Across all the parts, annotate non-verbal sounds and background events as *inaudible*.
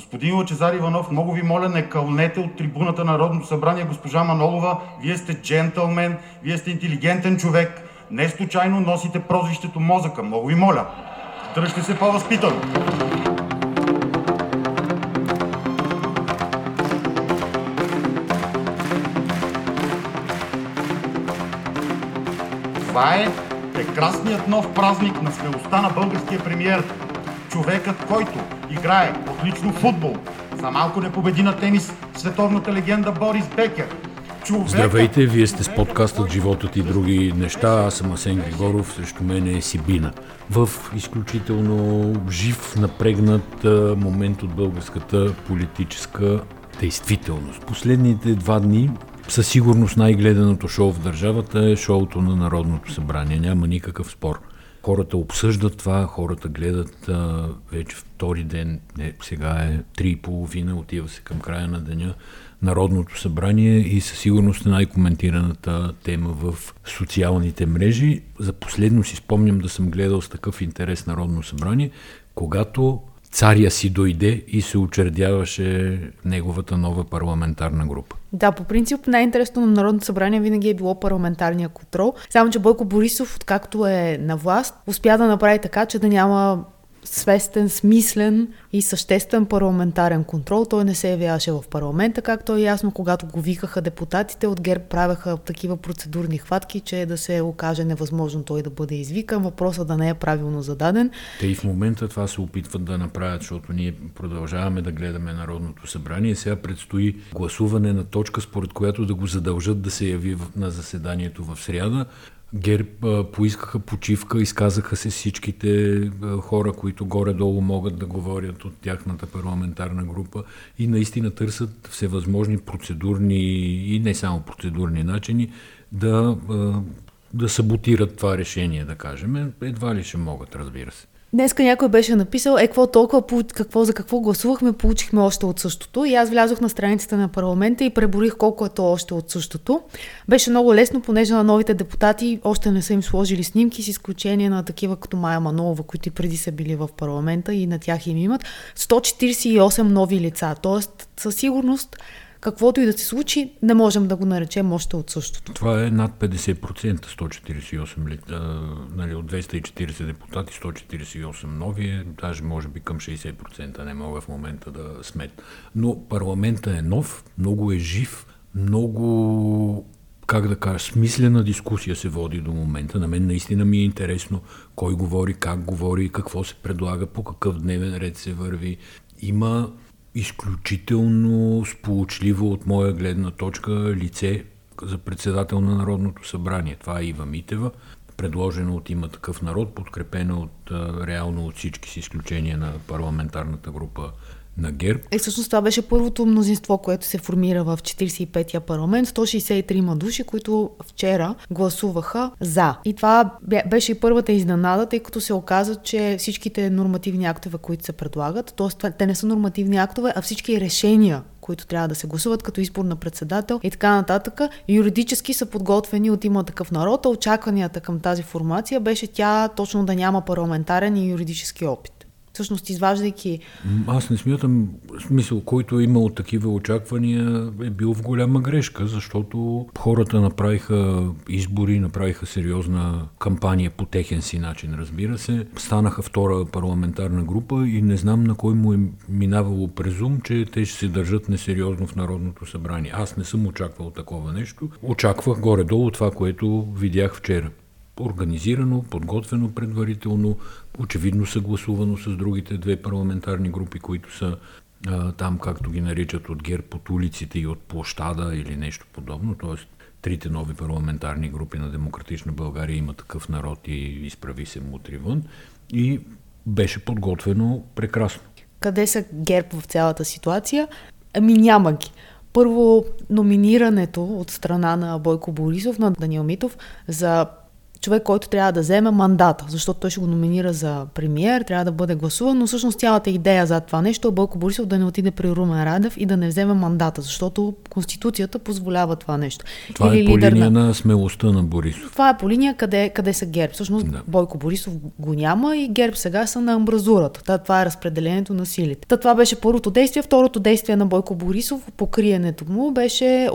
Господин Лачезар Иванов, много ви моля, не кълнете от трибуната на Народното събрание госпожа Манолова. Вие сте джентълмен, вие сте интелигентен човек. Не случайно носите прозвището мозъка. Много ви моля. Дръжте се по-възпитано. Това е прекрасният нов празник на смелостта на българския премиер. Човекът, който играе отлично футбол, за малко не победи на тенис световната легенда Борис Бекер. Човекът... Здравейте, вие сте с подкастът Животът и други неща. Аз съм Асен Григоров, срещу мен е Сибина. В изключително жив, напрегнат момент от българската политическа действителност. Последните два дни със сигурност най-гледаното шоу в държавата е шоуто на Народното събрание. Няма никакъв спор. Хората обсъждат това, хората гледат а, вече втори ден, не, сега е три и половина, отива се към края на деня Народното събрание и със сигурност най-коментираната тема в социалните мрежи. За последно си спомням да съм гледал с такъв интерес Народно събрание, когато царя си дойде и се учредяваше неговата нова парламентарна група. Да, по принцип най-интересно на Народното събрание винаги е било парламентарния контрол. Само, че Бойко Борисов, откакто е на власт, успя да направи така, че да няма свестен, смислен и съществен парламентарен контрол. Той не се явяваше в парламента, както е ясно, когато го викаха депутатите от ГЕРБ правеха такива процедурни хватки, че да се окаже невъзможно той да бъде извикан, въпросът да не е правилно зададен. Те и в момента това се опитват да направят, защото ние продължаваме да гледаме Народното събрание. Сега предстои гласуване на точка, според която да го задължат да се яви на заседанието в сряда. ГЕРБ поискаха почивка, изказаха се всичките хора, които горе-долу могат да говорят от тяхната парламентарна група и наистина търсят всевъзможни процедурни и не само процедурни начини да, да саботират това решение, да кажем. Едва ли ще могат, разбира се. Днеска някой беше написал, е, какво толкова, какво, за какво гласувахме, получихме още от същото. И аз влязох на страницата на парламента и преборих колко е то още от същото. Беше много лесно, понеже на новите депутати още не са им сложили снимки, с изключение на такива като Майя Манолова, които и преди са били в парламента и на тях им имат. 148 нови лица. Тоест, със сигурност каквото и да се случи, не можем да го наречем още от същото. Това е над 50%, 148 лита, нали, от 240 депутати, 148 нови, даже може би към 60%, не мога в момента да смет. Но парламента е нов, много е жив, много как да кажа, смислена дискусия се води до момента. На мен наистина ми е интересно кой говори, как говори, какво се предлага, по какъв дневен ред се върви. Има изключително сполучливо от моя гледна точка лице за председател на Народното събрание. Това е Ива Митева, предложена от има такъв народ, подкрепена от реално от всички с изключение на парламентарната група на ГЕРБ. Е, всъщност това беше първото мнозинство, което се формира в 45-я парламент. 163 души, които вчера гласуваха за. И това беше и първата изненада, тъй като се оказа, че всичките нормативни актове, които се предлагат, т.е. те не са нормативни актове, а всички решения, които трябва да се гласуват като избор на председател и така нататък, юридически са подготвени от има такъв народ, а очакванията към тази формация беше тя точно да няма парламентарен и юридически опит всъщност изваждайки... Аз не смятам, смисъл, който е имал такива очаквания, е бил в голяма грешка, защото хората направиха избори, направиха сериозна кампания по техен си начин, разбира се. Станаха втора парламентарна група и не знам на кой му е минавало през ум, че те ще се държат несериозно в Народното събрание. Аз не съм очаквал такова нещо. Очаквах горе-долу това, което видях вчера организирано, подготвено предварително, очевидно съгласувано с другите две парламентарни групи, които са а, там, както ги наричат от ГЕРБ, от улиците и от площада или нещо подобно, т.е. трите нови парламентарни групи на Демократична България има такъв народ и изправи се мутри вън и беше подготвено прекрасно. Къде са ГЕРБ в цялата ситуация? Ами няма ги. Първо, номинирането от страна на Бойко Борисов на Данил Митов за човек, който трябва да вземе мандата, защото той ще го номинира за премиер, трябва да бъде гласуван, но всъщност цялата идея за това нещо е Бойко Борисов да не отиде при Румен Радев и да не вземе мандата, защото Конституцията позволява това нещо. Това Или е по линия на... на смелостта на Борисов. Това е по линия къде, къде са ГЕРБ. Всъщност да. Бойко Борисов го няма и ГЕРБ сега са на амбразурата. Това е разпределението на силите. Та, това беше първото действие. Второто действие на Бойко Борисов, покриенето му, беше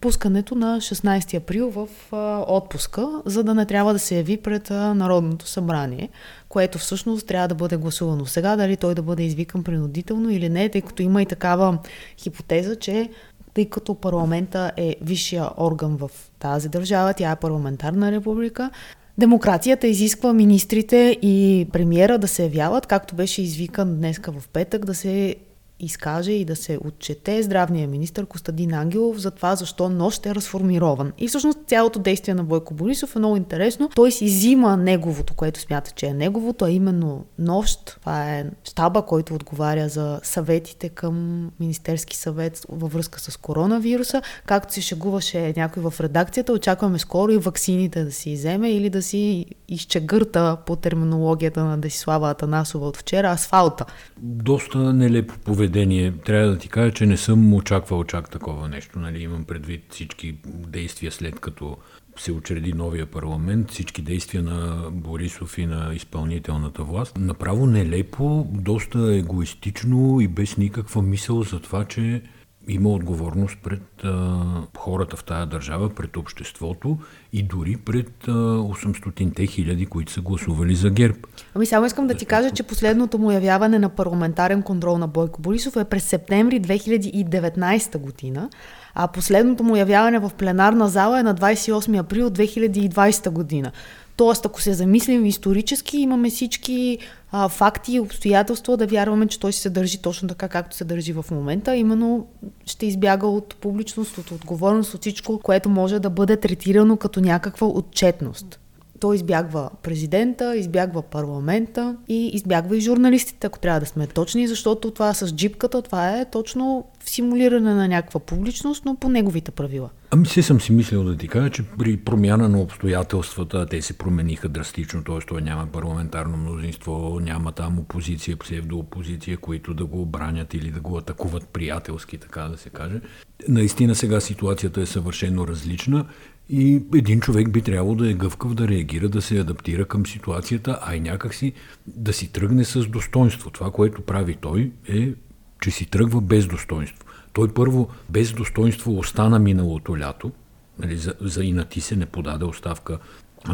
пускането на 16 април в а, отпуска, за да не трябва да се яви пред а, Народното събрание, което всъщност трябва да бъде гласувано сега, дали той да бъде извикан принудително или не, тъй като има и такава хипотеза, че тъй като парламента е висшия орган в тази държава, тя е парламентарна република, Демокрацията изисква министрите и премиера да се явяват, както беше извикан днеска в петък, да се изкаже и да се отчете здравния министр Костадин Ангелов за това защо нощ е разформирован. И всъщност цялото действие на Бойко Борисов е много интересно. Той си взима неговото, което смята, че е неговото, а именно нощ. Това е щаба, който отговаря за съветите към Министерски съвет във връзка с коронавируса. Както се шегуваше някой в редакцията, очакваме скоро и ваксините да си вземе или да си изчегърта по терминологията на Десислава Атанасова от вчера асфалта. Доста нелепо поведение поведение. Трябва да ти кажа, че не съм очаквал чак такова нещо. Нали? Имам предвид всички действия след като се учреди новия парламент, всички действия на Борисов и на изпълнителната власт. Направо нелепо, доста егоистично и без никаква мисъл за това, че има отговорност пред а, хората в тая държава, пред обществото и дори пред 800-те хиляди, които са гласували за ГЕРБ. Ами само искам да ти кажа, че последното му явяване на парламентарен контрол на Бойко Борисов е през септември 2019 година, а последното му явяване в пленарна зала е на 28 април 2020 година. Тоест, ако се замислим исторически, имаме всички а, факти и обстоятелства да вярваме, че той се държи точно така, както се държи в момента. Именно ще избяга от публичност, от отговорност, от всичко, което може да бъде третирано като някаква отчетност. Той избягва президента, избягва парламента и избягва и журналистите, ако трябва да сме точни, защото това с джипката, това е точно симулиране на някаква публичност, но по неговите правила. Ами се съм си мислил да ти кажа, че при промяна на обстоятелствата те се промениха драстично, т.е. той няма парламентарно мнозинство, няма там опозиция, псевдоопозиция, които да го обранят или да го атакуват приятелски, така да се каже. Наистина сега ситуацията е съвършено различна и един човек би трябвало да е гъвкав да реагира, да се адаптира към ситуацията, а и някакси да си тръгне с достоинство. Това, което прави той е, че си тръгва без достоинство. Той първо без достоинство остана миналото лято, нали, за, за инати се не подаде оставка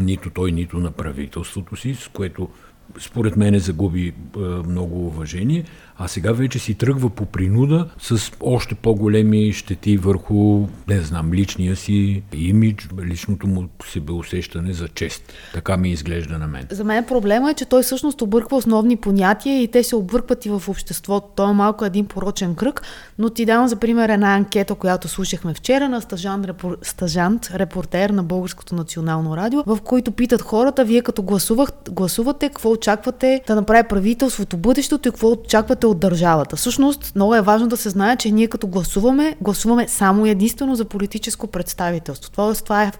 нито той, нито на правителството си, с което според мен загуби е, много уважение, а сега вече си тръгва по принуда с още по-големи щети върху, не знам, личния си имидж, личното му себеусещане за чест. Така ми изглежда на мен. За мен проблема е, че той всъщност обърква основни понятия и те се объркват и в обществото. Той е малко един порочен кръг, но ти давам за пример една анкета, която слушахме вчера на стажант, репор... стажант репортер на Българското национално радио, в който питат хората, вие като гласувах, гласувате, какво очаквате да направи правителството бъдещето и какво очаквате от държавата. Всъщност, много е важно да се знае, че ние като гласуваме, гласуваме само единствено за политическо представителство. Тоест, това е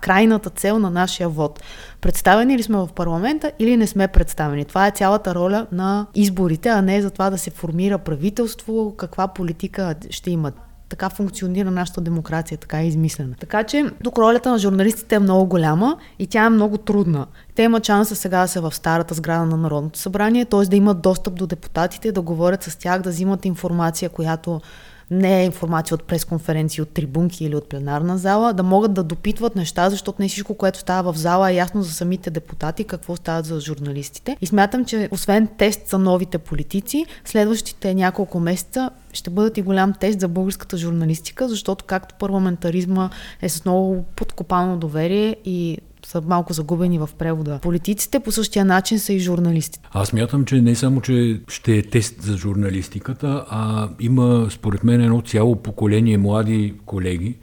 крайната цел на нашия вод. Представени ли сме в парламента или не сме представени? Това е цялата роля на изборите, а не за това да се формира правителство, каква политика ще имат така функционира нашата демокрация, така е измислена. Така че тук ролята на журналистите е много голяма и тя е много трудна. Те имат шанса сега да са в старата сграда на Народното събрание, т.е. да имат достъп до депутатите, да говорят с тях, да взимат информация, която не е информация от пресконференции, от трибунки или от пленарна зала, да могат да допитват неща, защото не всичко, което става в зала е ясно за самите депутати, какво става за журналистите. И смятам, че освен тест за новите политици, следващите няколко месеца ще бъдат и голям тест за българската журналистика, защото както парламентаризма е с много подкопано доверие и са малко загубени в превода. Политиците по същия начин са и журналистите. Аз мятам, че не само, че ще е тест за журналистиката, а има според мен едно цяло поколение млади колеги,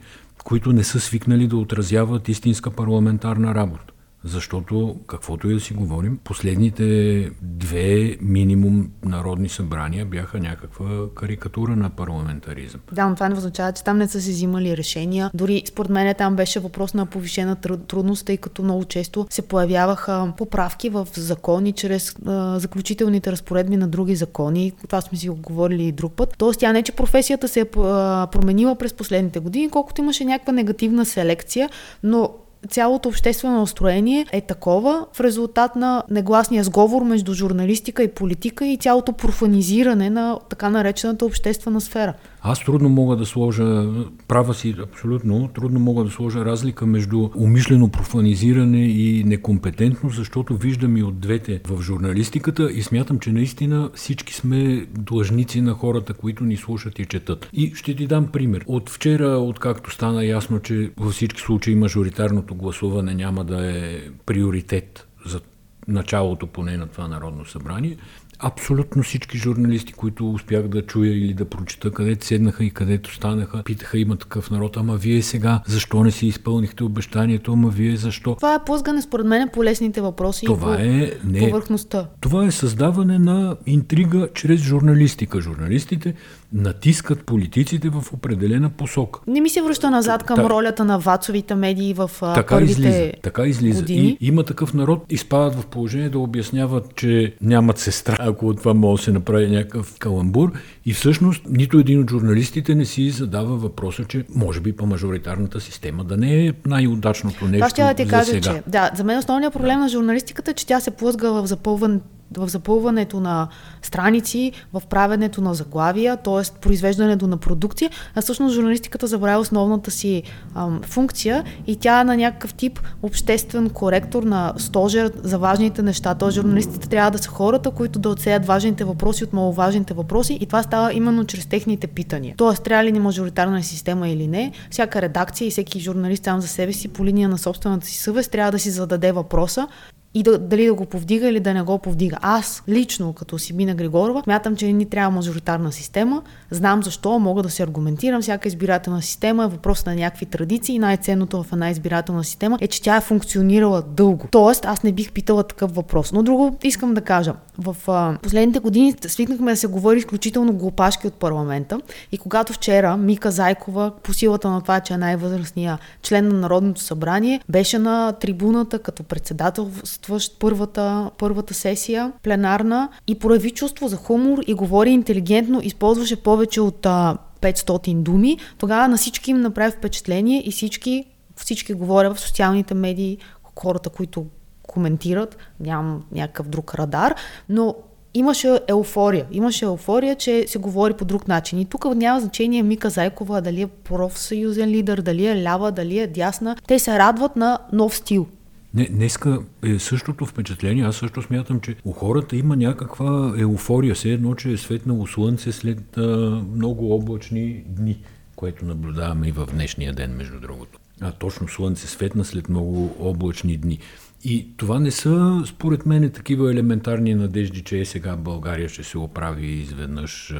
които не са свикнали да отразяват истинска парламентарна работа. Защото, каквото и да си говорим, последните две минимум народни събрания бяха някаква карикатура на парламентаризъм. Да, но това не означава, че там не са се взимали решения. Дори според мен там беше въпрос на повишена трудност, тъй като много често се появяваха поправки в закони чрез а, заключителните разпоредби на други закони. Това сме си го говорили и друг път. Тоест тя не, че професията се е променила през последните години, колкото имаше някаква негативна селекция, но цялото обществено настроение е такова в резултат на негласния сговор между журналистика и политика и цялото профанизиране на така наречената обществена сфера. Аз трудно мога да сложа, права си абсолютно, трудно мога да сложа разлика между умишлено профанизиране и некомпетентност, защото виждам и от двете в журналистиката и смятам, че наистина всички сме длъжници на хората, които ни слушат и четат. И ще ти дам пример. От вчера, откакто стана ясно, че във всички случаи мажоритарното гласуване няма да е приоритет за началото поне на това Народно събрание, абсолютно всички журналисти, които успях да чуя или да прочита, където седнаха и където станаха, питаха има такъв народ, ама вие сега защо не си изпълнихте обещанието, ама вие защо? Това е плъзгане според мен по лесните въпроси това и е, не, повърхността. Това е създаване на интрига чрез журналистика. Журналистите натискат политиците в определена посока. Не ми се връща назад към Та, ролята на вацовите медии в така първите излиза, така излиза. Години. И има такъв народ, изпадат в положение да обясняват, че нямат сестра, ако от това може да се направи някакъв каламбур. И всъщност нито един от журналистите не си задава въпроса, че може би по мажоритарната система да не е най-удачното нещо. Това ще да ти кажа, сега. че да, за мен основният проблем да. на журналистиката е, че тя се плъзга в запълване в запълването на страници, в правенето на заглавия, т.е. произвеждането на продукция, а всъщност журналистиката забравя основната си ам, функция и тя е на някакъв тип обществен коректор на стожер за важните неща. Т.е. журналистите трябва да са хората, които да отсеят важните въпроси от маловажните въпроси и това става именно чрез техните питания. Тоест, трябва ли ни мажоритарна система или не, всяка редакция и всеки журналист сам за себе си по линия на собствената си съвест трябва да си зададе въпроса и да, дали да го повдига или да не го повдига. Аз лично, като Сибина Григорова, мятам, че ни трябва мажоритарна система. Знам защо, мога да се аргументирам. Всяка избирателна система е въпрос на някакви традиции. Най-ценното в една избирателна система е, че тя е функционирала дълго. Тоест, аз не бих питала такъв въпрос. Но друго искам да кажа. В а, последните години свикнахме да се говори изключително глупашки от парламента. И когато вчера Мика Зайкова, по силата на това, че е най-възрастния член на Народното събрание, беше на трибуната като председател участващ първата, първата сесия, пленарна, и прояви чувство за хумор и говори интелигентно, използваше повече от а, 500 думи, тогава на всички им направи впечатление и всички, всички говоря в социалните медии, хората, които коментират, нямам някакъв друг радар, но имаше еуфория. Имаше еуфория, че се говори по друг начин. И тук няма значение Мика Зайкова, дали е профсъюзен лидер, дали е лява, дали е дясна. Те се радват на нов стил. Не, днеска е същото впечатление. Аз също смятам, че у хората има някаква еуфория. Все едно, че е светнало слънце след а, много облачни дни, което наблюдаваме и в днешния ден, между другото. А точно слънце светна след много облачни дни. И това не са, според мен, такива елементарни надежди, че е сега България ще се оправи изведнъж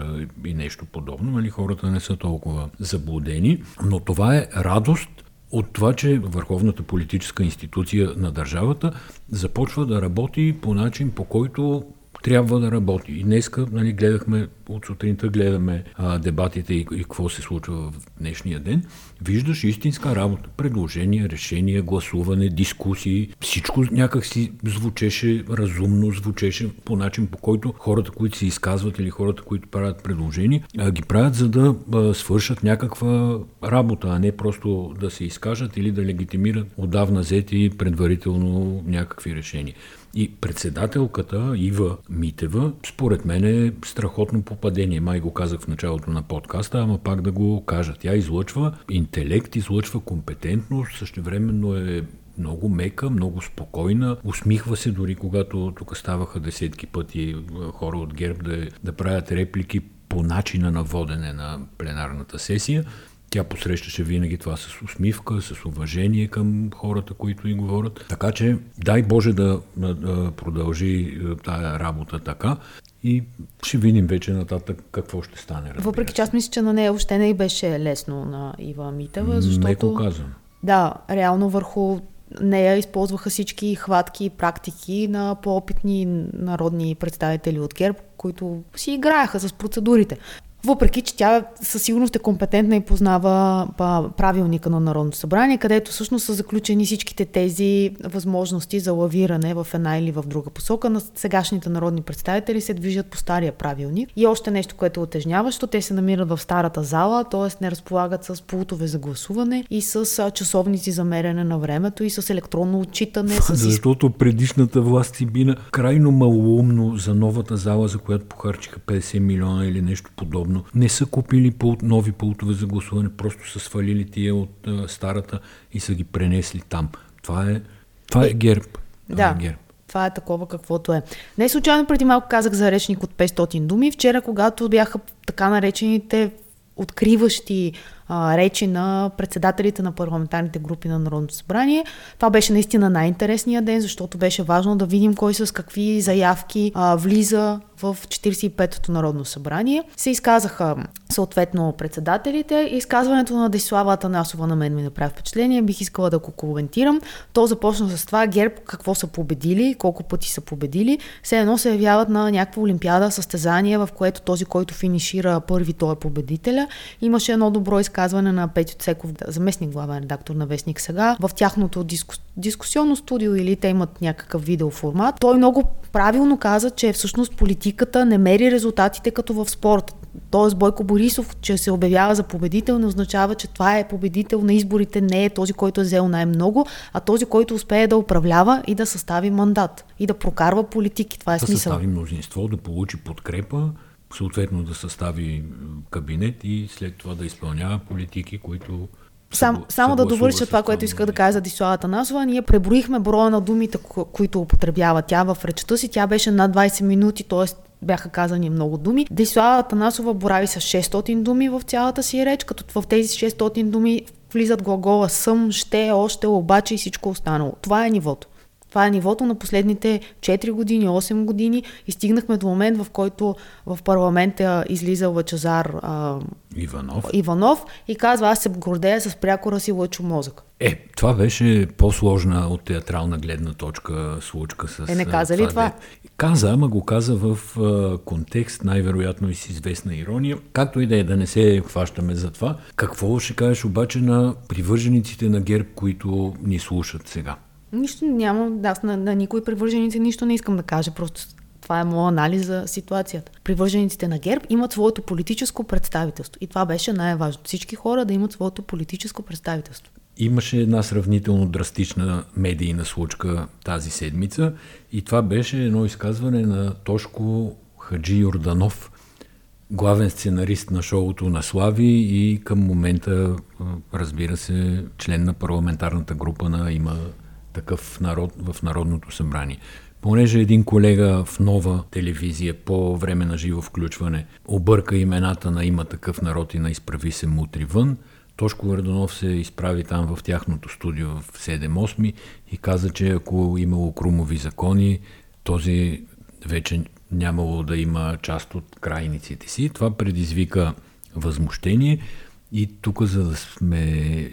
и нещо подобно. Нали? Хората не са толкова заблудени. Но това е радост от това, че върховната политическа институция на държавата започва да работи по начин, по който трябва да работи. И днеска нали, гледахме, от сутринта гледаме а, дебатите и, и какво се случва в днешния ден. Виждаш истинска работа. Предложения, решения, гласуване, дискусии. Всичко някак си звучеше разумно, звучеше по начин, по който хората, които се изказват или хората, които правят предложения, ги правят за да свършат някаква работа, а не просто да се изкажат или да легитимират отдавна взети предварително някакви решения. И председателката Ива Митева, според мен е страхотно попадение. Май го казах в началото на подкаста, ама пак да го кажа. Тя излъчва интелект, излъчва компетентност, същевременно е много мека, много спокойна, усмихва се дори когато тук ставаха десетки пъти хора от ГЕРБ да, да правят реплики по начина на водене на пленарната сесия. Тя посрещаше винаги това с усмивка, с уважение към хората, които и говорят. Така че, дай Боже да, продължи е, тая работа така и ще видим вече нататък какво ще стане. Разбира. Въпреки че аз мисля, че на нея още не беше лесно на Ива Митева, защото... Меко казвам. Да, реално върху нея използваха всички хватки и практики на по-опитни народни представители от ГЕРБ, които си играеха с процедурите. Въпреки, че тя със сигурност е компетентна и познава правилника на Народното събрание, където всъщност са заключени всичките тези възможности за лавиране в една или в друга посока. На сегашните народни представители се движат по стария правилник. И още нещо, което е отежняващо, те се намират в старата зала, т.е. не разполагат с пултове за гласуване и с часовници за мерене на времето и с електронно отчитане. С... *laughs* Защото предишната власт си бина крайно малоумно за новата зала, за която похарчиха 50 милиона или нещо подобно подобно. Не са купили пулт, нови пултове за гласуване, просто са свалили тия от а, старата и са ги пренесли там. Това е, това е герб. Да. Е герб. Това е такова каквото е. Не случайно преди малко казах за речник от 500 думи. Вчера, когато бяха така наречените откриващи а, речи на председателите на парламентарните групи на Народното събрание. Това беше наистина най-интересният ден, защото беше важно да видим кой с какви заявки а, влиза в 45-то Народно събрание. Се изказаха съответно председателите. Изказването на Десислава Атанасова на мен ми направи впечатление. Бих искала да го коментирам. То започна с това ГЕРБ какво са победили, колко пъти са победили. Все едно се явяват на някаква олимпиада, състезание, в което този, който финишира първи, той е победителя. Имаше едно добро изказване на Петю Цеков, заместник главен редактор на Вестник сега, в тяхното диску... дискусионно студио или те имат някакъв видеоформат. Той много правилно каза, че всъщност политиката не мери резултатите като в спорта. Тоест Бойко Борисов, че се обявява за победител, не означава, че това е победител на изборите, не е този, който е взел най-много, а този, който успее да управлява и да състави мандат и да прокарва политики. Това е да смисъл. Да състави мнозинство, да получи подкрепа, съответно да състави кабинет и след това да изпълнява политики, които Сам, само да довърша това, което иска да кажа за Дислава Танасова. Ние преброихме броя на думите, които употребява тя в речта си. Тя беше над 20 минути, т.е. бяха казани много думи. Дислава Танасова борави с 600 думи в цялата си реч, като в тези 600 думи влизат глагола съм, ще, още, обаче и всичко останало. Това е нивото. Това е нивото на последните 4 години, 8 години и стигнахме до момент, в който в парламента излиза Лъчезар а, Иванов. Иванов и казва, аз се гордея с прякора си лъчо мозък. Е, това беше по-сложна от театрална гледна точка случка с... Е, не каза ли това? Каза, ама го каза в а, контекст, най-вероятно и с известна ирония. Както и да е, да не се хващаме за това. Какво ще кажеш обаче на привържениците на ГЕРБ, които ни слушат сега? Нищо няма, аз на, на никой привърженици нищо не искам да кажа, просто това е моят анализ за ситуацията. Привържениците на ГЕРБ имат своето политическо представителство. И това беше най-важно. Всички хора да имат своето политическо представителство. Имаше една сравнително драстична медийна случка тази седмица и това беше едно изказване на Тошко Хаджи Йорданов, главен сценарист на шоуто на Слави и към момента, разбира се, член на парламентарната група на Има такъв народ в Народното събрание. Понеже един колега в нова телевизия по време на живо включване обърка имената на има такъв народ и на изправи се мутри вън, Тошко Върдонов се изправи там в тяхното студио в 7-8 и каза, че ако имало крумови закони, този вече нямало да има част от крайниците си. Това предизвика възмущение и тук, за да сме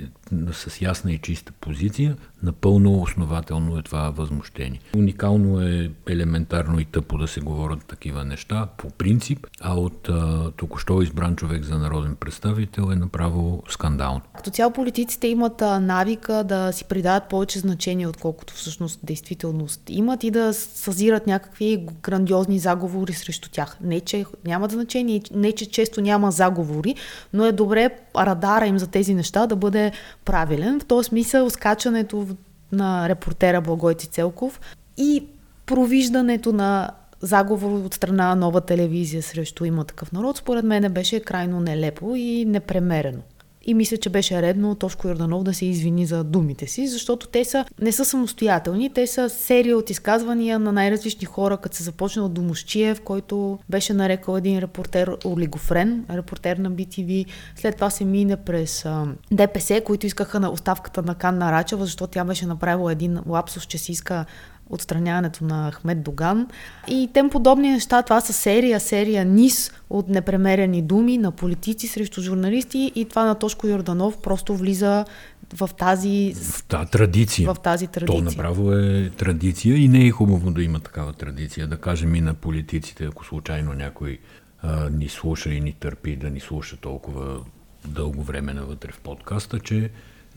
с ясна и чиста позиция, напълно основателно е това възмущение. Уникално е елементарно и тъпо да се говорят такива неща по принцип, а от а, току-що избран човек за народен представител е направо скандално. Като цяло политиците имат навика да си придават повече значение, отколкото всъщност действителност имат и да съзират някакви грандиозни заговори срещу тях. Не, че нямат значение, не, че често няма заговори, но е добре радара им за тези неща да бъде правилен. В този смисъл скачането на репортера Благойци Целков и провиждането на заговор от страна на нова телевизия срещу има такъв народ, според мен беше крайно нелепо и непремерено. И мисля, че беше редно Тошко Йорданов да се извини за думите си, защото те са, не са самостоятелни, те са серия от изказвания на най-различни хора, като се започна от Домощиев, който беше нарекал един репортер олигофрен, репортер на BTV. След това се мине през а, ДПС, които искаха на оставката на Канна Рачева, защото тя беше направила един лапсус, че си иска отстраняването на Ахмед Доган. И тем подобни неща, това са серия, серия низ от непремерени думи на политици срещу журналисти и това на Тошко Йорданов просто влиза в тази... В тази традиция. В тази традиция. То направо е традиция и не е хубаво да има такава традиция. Да кажем и на политиците, ако случайно някой а, ни слуша и ни търпи да ни слуша толкова дълго време навътре в подкаста, че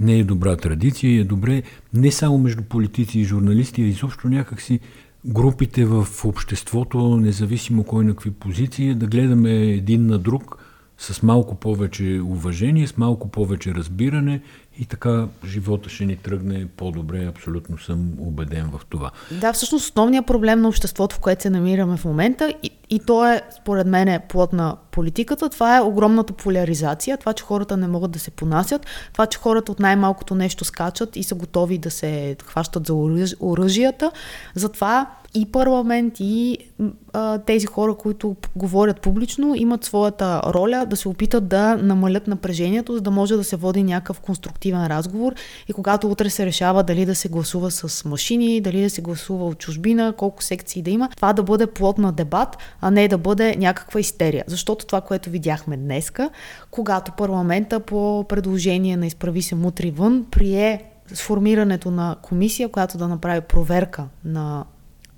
не е добра традиция и е добре не само между политици и журналисти, а изобщо някакси групите в обществото, независимо кой на какви позиции, да гледаме един на друг с малко повече уважение, с малко повече разбиране и така живота ще ни тръгне по-добре. Абсолютно съм убеден в това. Да, всъщност основният проблем на обществото, в което се намираме в момента, и, и то е, според мен, е плод на политиката, това е огромната поляризация, това, че хората не могат да се понасят, това, че хората от най-малкото нещо скачат и са готови да се хващат за оръжията. Затова и парламент, и а, тези хора, които говорят публично, имат своята роля да се опитат да намалят напрежението, за да може да се води някакъв конструктивен разговор. И когато утре се решава дали да се гласува с машини, дали да се гласува от чужбина, колко секции да има, това да бъде плод на дебат, а не да бъде някаква истерия. Защото това, което видяхме днеска, когато парламента по предложение на изправи се мутри вън, прие сформирането на комисия, която да направи проверка на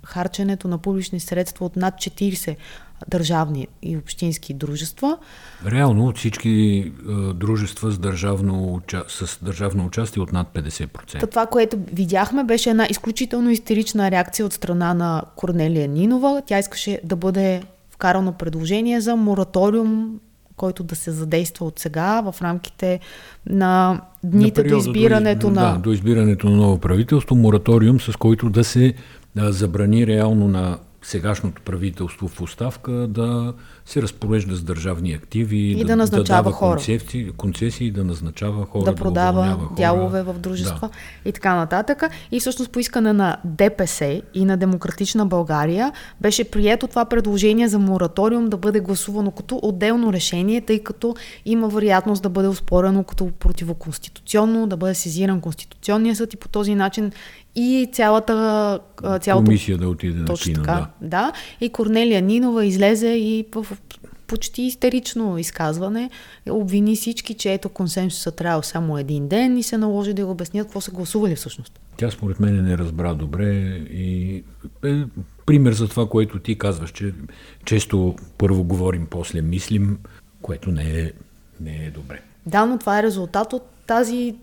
харченето на публични средства от над 40 държавни и общински дружества. Реално всички е, дружества с държавно, с държавно участие от над 50%. Това, което видяхме, беше една изключително истерична реакция от страна на Корнелия Нинова. Тя искаше да бъде вкарано предложение за мораториум който да се задейства от сега в рамките на дните на до избирането до, на... Да, до избирането на ново правителство, мораториум, с който да се да забрани реално на сегашното правителство в оставка да се разпорежда с държавни активи, и да, да назначава да дава хора. Концесии, да назначава хора, да продава да хора, дялове в дружества да. и така нататък. И всъщност по искане на ДПС и на Демократична България беше прието това предложение за мораториум да бъде гласувано като отделно решение, тъй като има вероятност да бъде успорено като противоконституционно, да бъде сезиран Конституционния съд и по този начин и цялата... цялото... Комисия да отиде Точно на кино, така, да. да. И Корнелия Нинова излезе и в почти истерично изказване обвини всички, че ето консенсуса трябва само един ден и се наложи да го обяснят какво са гласували всъщност. Тя според мен не разбра добре и е пример за това, което ти казваш, че често първо говорим, после мислим, което не е, не е добре. Да, но това е резултат от тази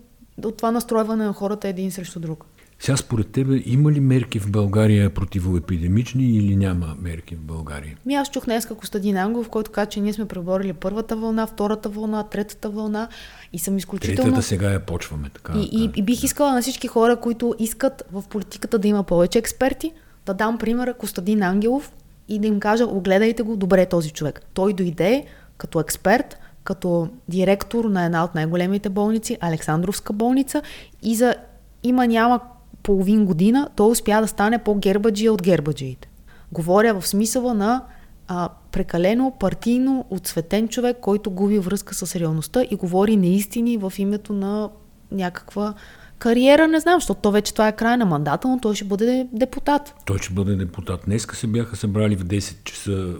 от това настройване на хората един срещу друг. Сега според тебе има ли мерки в България противоепидемични или няма мерки в България? Ми аз чух днес Костадин Ангов, който каза, че ние сме преборили първата вълна, втората вълна, третата вълна и съм изключително... Третата сега я почваме така. И, и, и бих искала на всички хора, които искат в политиката да има повече експерти, да дам примера Костадин Ангелов и да им кажа, огледайте го добре този човек. Той дойде като експерт, като директор на една от най-големите болници, Александровска болница и за има няма половин година той успя да стане по-гербаджия от гербаджиите. Говоря в смисъла на а, прекалено партийно отсветен човек, който губи връзка с реалността и говори неистини в името на някаква кариера, не знам, защото то вече това е край на мандата, но той ще бъде депутат. Той ще бъде депутат. Днеска се бяха събрали в 10 часа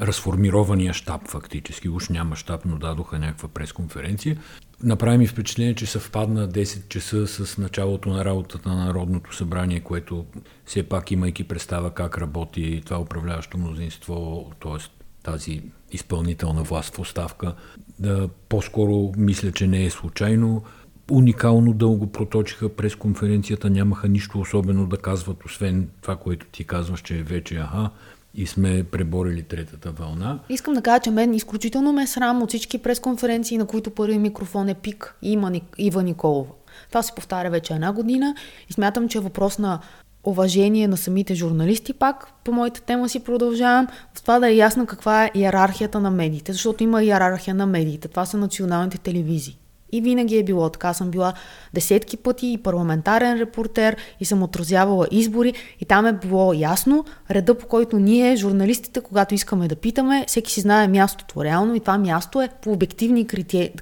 разформирования щаб фактически. Уж няма щаб, но дадоха някаква пресконференция. Направи ми впечатление, че съвпадна 10 часа с началото на работата на Народното събрание, което все пак имайки представа как работи това управляващо мнозинство, т.е. тази изпълнителна власт в оставка, да по-скоро мисля, че не е случайно. Уникално дълго проточиха през конференцията, нямаха нищо особено да казват, освен това, което ти казваш, че е вече аха, и сме преборили третата вълна. Искам да кажа, че мен изключително ме е срам от всички пресконференции, на които първи микрофон е пик и има Ива Николова. Това се повтаря вече една година и смятам, че е въпрос на уважение на самите журналисти, пак по моята тема си продължавам, в това да е ясно каква е иерархията на медиите, защото има иерархия на медиите. Това са националните телевизии. И винаги е било така. Съм била десетки пъти и парламентарен репортер и съм отразявала избори и там е било ясно реда по който ние, журналистите, когато искаме да питаме, всеки си знае мястото реално и това място е по обективни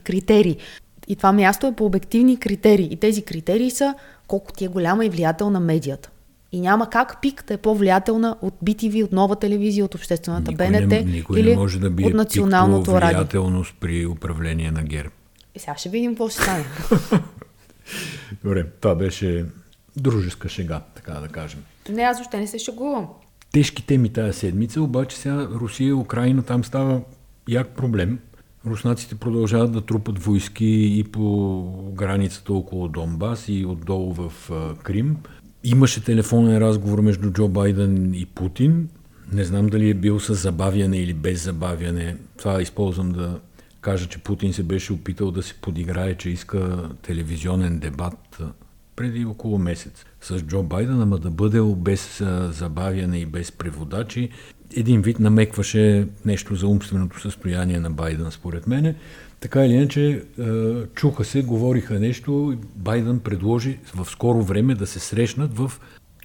критерии. И това място е по обективни критерии. И тези критерии са колко ти е голяма и влиятелна медията. И няма как ПИК да е по-влиятелна от BTV, от нова телевизия, от обществената никой БНТ не, никой или не може да бие от националното радио. влиятелност при управление на ГЕРБ. И сега ще видим какво ще стане. *laughs* Добре, това беше дружеска шега, така да кажем. Не, аз още не се шегувам. Тежки теми тази седмица, обаче сега Русия, Украина, там става як проблем. Руснаците продължават да трупат войски и по границата около Донбас и отдолу в Крим. Имаше телефонен разговор между Джо Байден и Путин. Не знам дали е бил с забавяне или без забавяне. Това използвам да кажа, че Путин се беше опитал да се подиграе, че иска телевизионен дебат преди около месец с Джо Байден, ама да бъде без забавяне и без преводачи. Един вид намекваше нещо за умственото състояние на Байден, според мене. Така или иначе, чуха се, говориха нещо, Байден предложи в скоро време да се срещнат в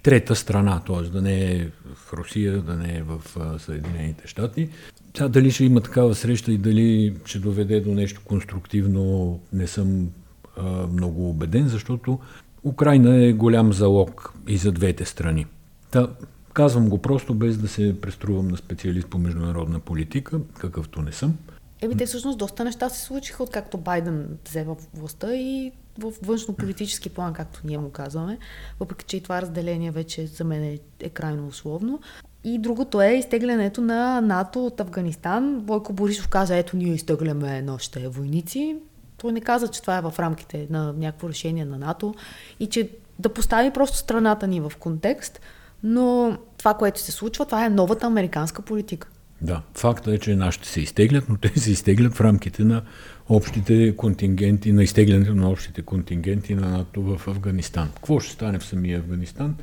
трета страна, т.е. да не е в Русия, да не е в Съединените щати. Сега дали ще има такава среща и дали ще доведе до нещо конструктивно, не съм а, много убеден, защото Украина е голям залог и за двете страни. Та, казвам го просто без да се преструвам на специалист по международна политика, какъвто не съм. Еми, те всъщност доста неща се случиха, откакто Байден взе властта и в външно-политически план, както ние му казваме, въпреки че и това разделение вече за мен е, е крайно условно. И другото е изтеглянето на НАТО от Афганистан. Бойко Борисов каза, ето ние изтегляме нашите войници. Той не каза, че това е в рамките на някакво решение на НАТО и че да постави просто страната ни в контекст, но това, което се случва, това е новата американска политика. Да, факта е, че нашите се изтеглят, но *laughs* те се изтеглят в рамките на общите контингенти, на изтеглянето на общите контингенти на НАТО в Афганистан. Какво ще стане в самия Афганистан?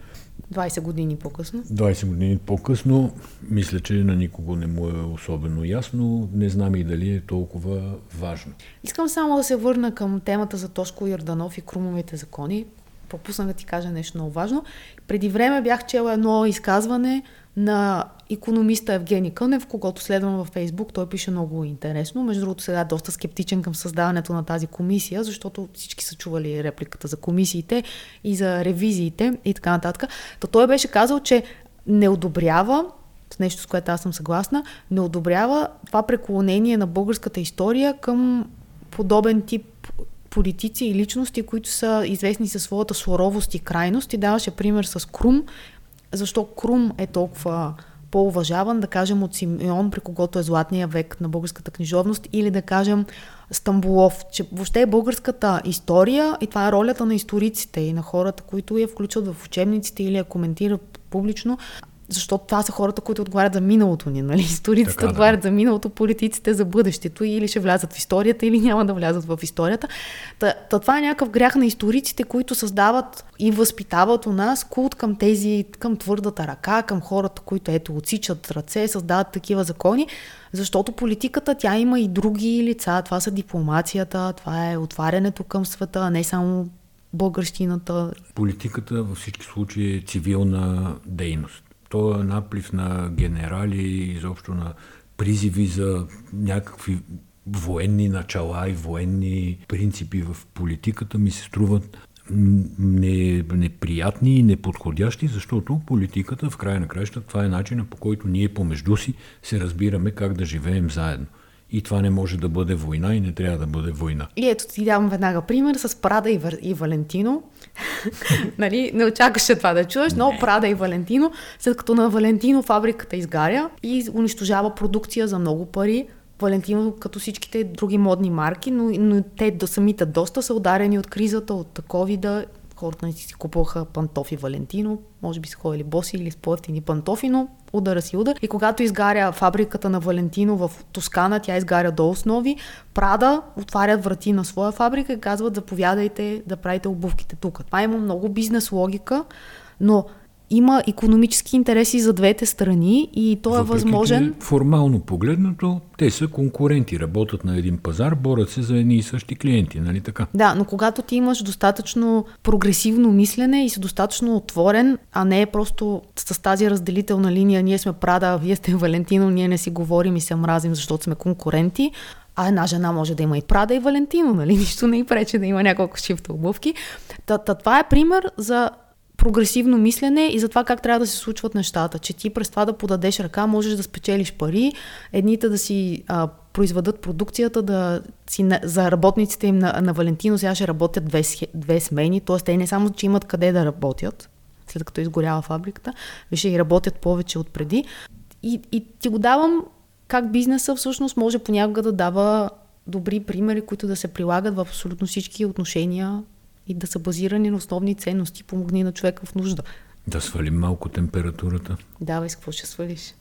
20 години по-късно? 20 години по-късно. Мисля, че на никого не му е особено ясно. Не знам и дали е толкова важно. Искам само да се върна към темата за Тошко Ярданов и Крумовите закони. Пропуснах да ти кажа нещо много важно. Преди време бях чела едно изказване на економиста Евгений Кънев, когато следвам във Фейсбук. Той пише много интересно. Между другото, сега е доста скептичен към създаването на тази комисия, защото всички са чували репликата за комисиите и за ревизиите и така нататък. То той беше казал, че не одобрява с нещо, с което аз съм съгласна, не одобрява това преклонение на българската история към подобен тип политици и личности, които са известни със своята суровост и крайност. И даваше пример с Крум, защо Крум е толкова по-уважаван, да кажем, от Симеон, при когото е златния век на българската книжовност, или да кажем Стамбулов, че въобще е българската история и това е ролята на историците и на хората, които я включват в учебниците или я коментират публично, защото това са хората, които отговарят за миналото ни. Нали? Историците така, отговарят да. за миналото, политиците за бъдещето или ще влязат в историята, или няма да влязат в историята. Та, та това е някакъв грях на историците, които създават и възпитават у нас култ към тези, към твърдата ръка, към хората, които ето отсичат ръце, създават такива закони, защото политиката тя има и други лица. Това са дипломацията, това е отварянето към света, а не само българщината. Политиката във всички случаи е цивилна дейност този наплив на генерали, изобщо на призиви за някакви военни начала и военни принципи в политиката ми се струват не, неприятни и неподходящи, защото политиката в края на краища това е начинът по който ние помежду си се разбираме как да живеем заедно. И това не може да бъде война и не трябва да бъде война. И ето ти давам веднага пример с Прада и, и Валентино. *laughs* нали, не очакваше това да чуеш, но Прада и Валентино, след като на Валентино фабриката изгаря и унищожава продукция за много пари, Валентино, като всичките други модни марки, но, но те до самите доста са ударени от кризата, от ковида хората не си купуваха пантофи Валентино, може би са ходили боси или с по-ефтини пантофи, но удара си удар. И когато изгаря фабриката на Валентино в Тоскана, тя изгаря до основи, Прада отварят врати на своя фабрика и казват заповядайте да правите обувките тук. Това има много бизнес логика, но има економически интереси за двете страни и то е Въпреки, възможен. Формално погледнато, те са конкуренти, работят на един пазар, борят се за едни и същи клиенти, нали така? Да, но когато ти имаш достатъчно прогресивно мислене и си достатъчно отворен, а не е просто с тази разделителна линия, ние сме Прада, вие сте Валентино, ние не си говорим и се мразим, защото сме конкуренти, а една жена може да има и Прада и Валентино, нали? *laughs* Нищо не и пречи да има няколко шифта обувки. Та, та, това е пример за прогресивно мислене и за това как трябва да се случват нещата. Че ти през това да подадеш ръка можеш да спечелиш пари, едните да си а, произведат продукцията, да си на, за работниците им на, на Валентино сега ще работят две, две смени, т.е. те не само, че имат къде да работят, след като изгорява фабриката, ще и работят повече от преди. И, и ти го давам как бизнеса всъщност може понякога да дава добри примери, които да се прилагат в абсолютно всички отношения и да са базирани на основни ценности, помогни на човека в нужда. Да свалим малко температурата. Давай, с какво ще свалиш?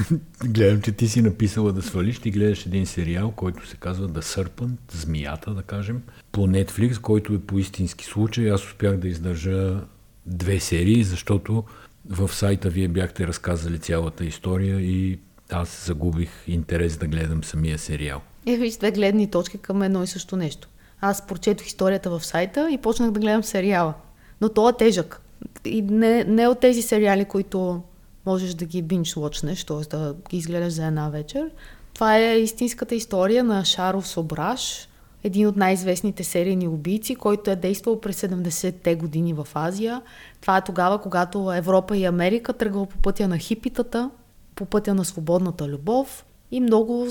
*laughs* Гледам, че ти си написала да свалиш. Ти гледаш един сериал, който се казва The Serpent, Змията, да кажем, по Netflix, който е по истински случай. Аз успях да издържа две серии, защото в сайта вие бяхте разказали цялата история и аз загубих интерес да гледам самия сериал. Е, виж, две гледни точки към едно и също нещо. Аз прочетох историята в сайта и почнах да гледам сериала. Но то е тежък. И не, не от тези сериали, които можеш да ги бинч-лочнеш, т.е. да ги изгледаш за една вечер. Това е истинската история на Шаров Собраш, един от най-известните серийни убийци, който е действал през 70-те години в Азия. Това е тогава, когато Европа и Америка тръгва по пътя на хипитата, по пътя на свободната любов и много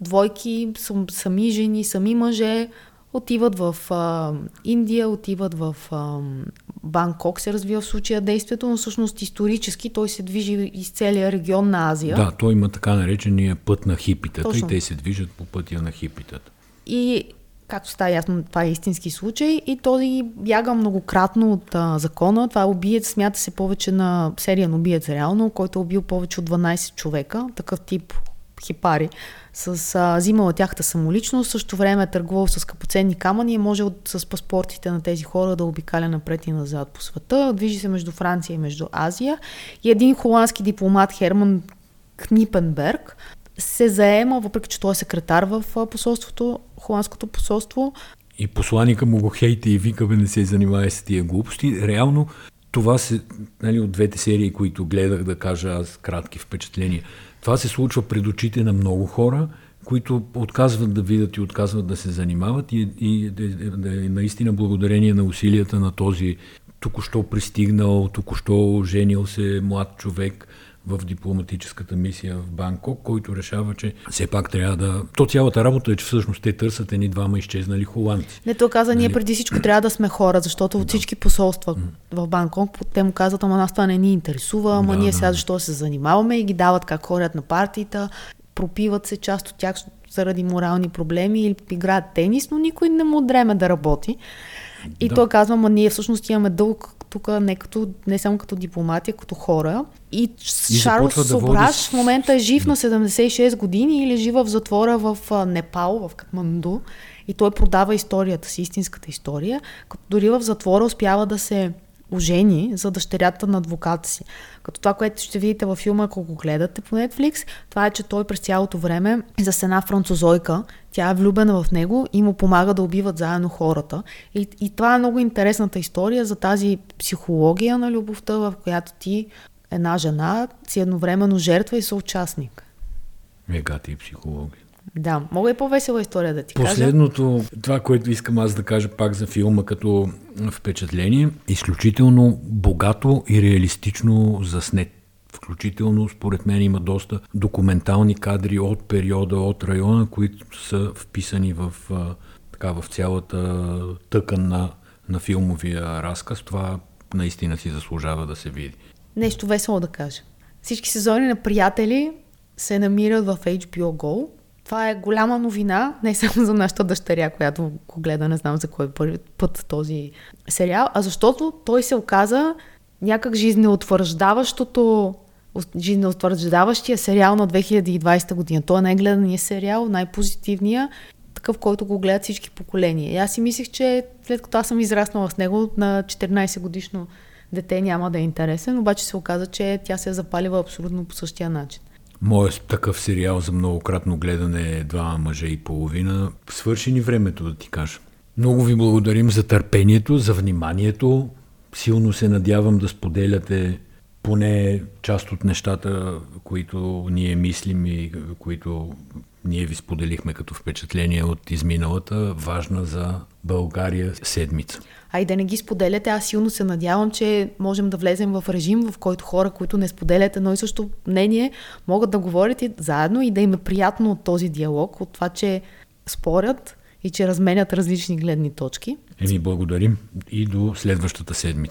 двойки, сами жени, сами мъже отиват в а, Индия, отиват в а, Банкок, се развива в случая действието, но всъщност исторически той се движи из целия регион на Азия. Да, той има така наречения път на хипитата Точно. и те се движат по пътя на хипитата. И както става ясно, това е истински случай и той бяга многократно от а, закона. Това е убиец, смята се повече на сериен убиец реално, който е убил повече от 12 човека, такъв тип хипари, с а, взимала тяхта самоличност, също време е търгувал с капоценни камъни и може от, с паспортите на тези хора да обикаля напред и назад по света. Движи се между Франция и между Азия. И един холандски дипломат Херман Книпенберг се заема, въпреки че той е секретар в посолството, холандското посолство. И посланика му го хейте и вика, бе не се занимава с тия глупости. Реално това се, нали, от двете серии, които гледах да кажа аз кратки впечатления, това се случва пред очите на много хора, които отказват да видят и отказват да се занимават и, и да, да, е наистина благодарение на усилията на този току-що пристигнал, току-що женил се млад човек, в дипломатическата мисия в Банкок, който решава, че все пак трябва да... То цялата работа е, че всъщност те търсят едни двама изчезнали холандци. Не, то каза, нали? ние преди всичко трябва да сме хора, защото от всички посолства в Банкок, те му казват, ама нас това не ни интересува, ама да, ние сега защо се занимаваме и ги дават как ходят на партията, пропиват се част от тях заради морални проблеми или играят тенис, но никой не му дреме да работи. И да. той казва, ама ние всъщност имаме дълг тук не, като, не само като дипломати, а като хора. И, и Шарлз да Собраш в момента е жив на 76 години или жива в затвора в Непал, в Катманду. И той продава историята си, истинската история, като дори в затвора успява да се ожени за дъщерята на адвоката си. Като това, което ще видите във филма, ако го гледате по Netflix, това е, че той през цялото време е за една французойка, тя е влюбена в него и му помага да убиват заедно хората. И, и това е много интересната история за тази психология на любовта, в която ти, една жена, си едновременно жертва и съучастник. Мегата и психология. Да, мога и по-весела история да ти Последното, кажа. това, което искам аз да кажа пак за филма като впечатление, изключително богато и реалистично заснет. Включително, според мен, има доста документални кадри от периода, от района, които са вписани в, така, в цялата тъкан на, на филмовия разказ. Това наистина си заслужава да се види. Нещо весело да кажа. Всички сезони на приятели се намират в HBO Go това е голяма новина, не само за нашата дъщеря, която го гледа, не знам за кой първи път този сериал, а защото той се оказа някак жизнеутвърждаващото жизнеутвърждаващия сериал на 2020 година. Той е най-гледания сериал, най-позитивния, такъв, който го гледат всички поколения. И аз си мислех, че след като аз съм израснала с него на 14 годишно дете няма да е интересен, обаче се оказа, че тя се е запалила абсолютно по същия начин. Моят такъв сериал за многократно гледане е Два мъже и половина. Свърши ни времето, да ти кажа. Много ви благодарим за търпението, за вниманието. Силно се надявам да споделяте поне част от нещата, които ние мислим и които ние ви споделихме като впечатление от изминалата важна за България седмица. А и да не ги споделяте, аз силно се надявам, че можем да влезем в режим, в който хора, които не споделят едно и също мнение, могат да говорят и заедно и да им е приятно от този диалог, от това, че спорят и че разменят различни гледни точки. Еми, благодарим и до следващата седмица.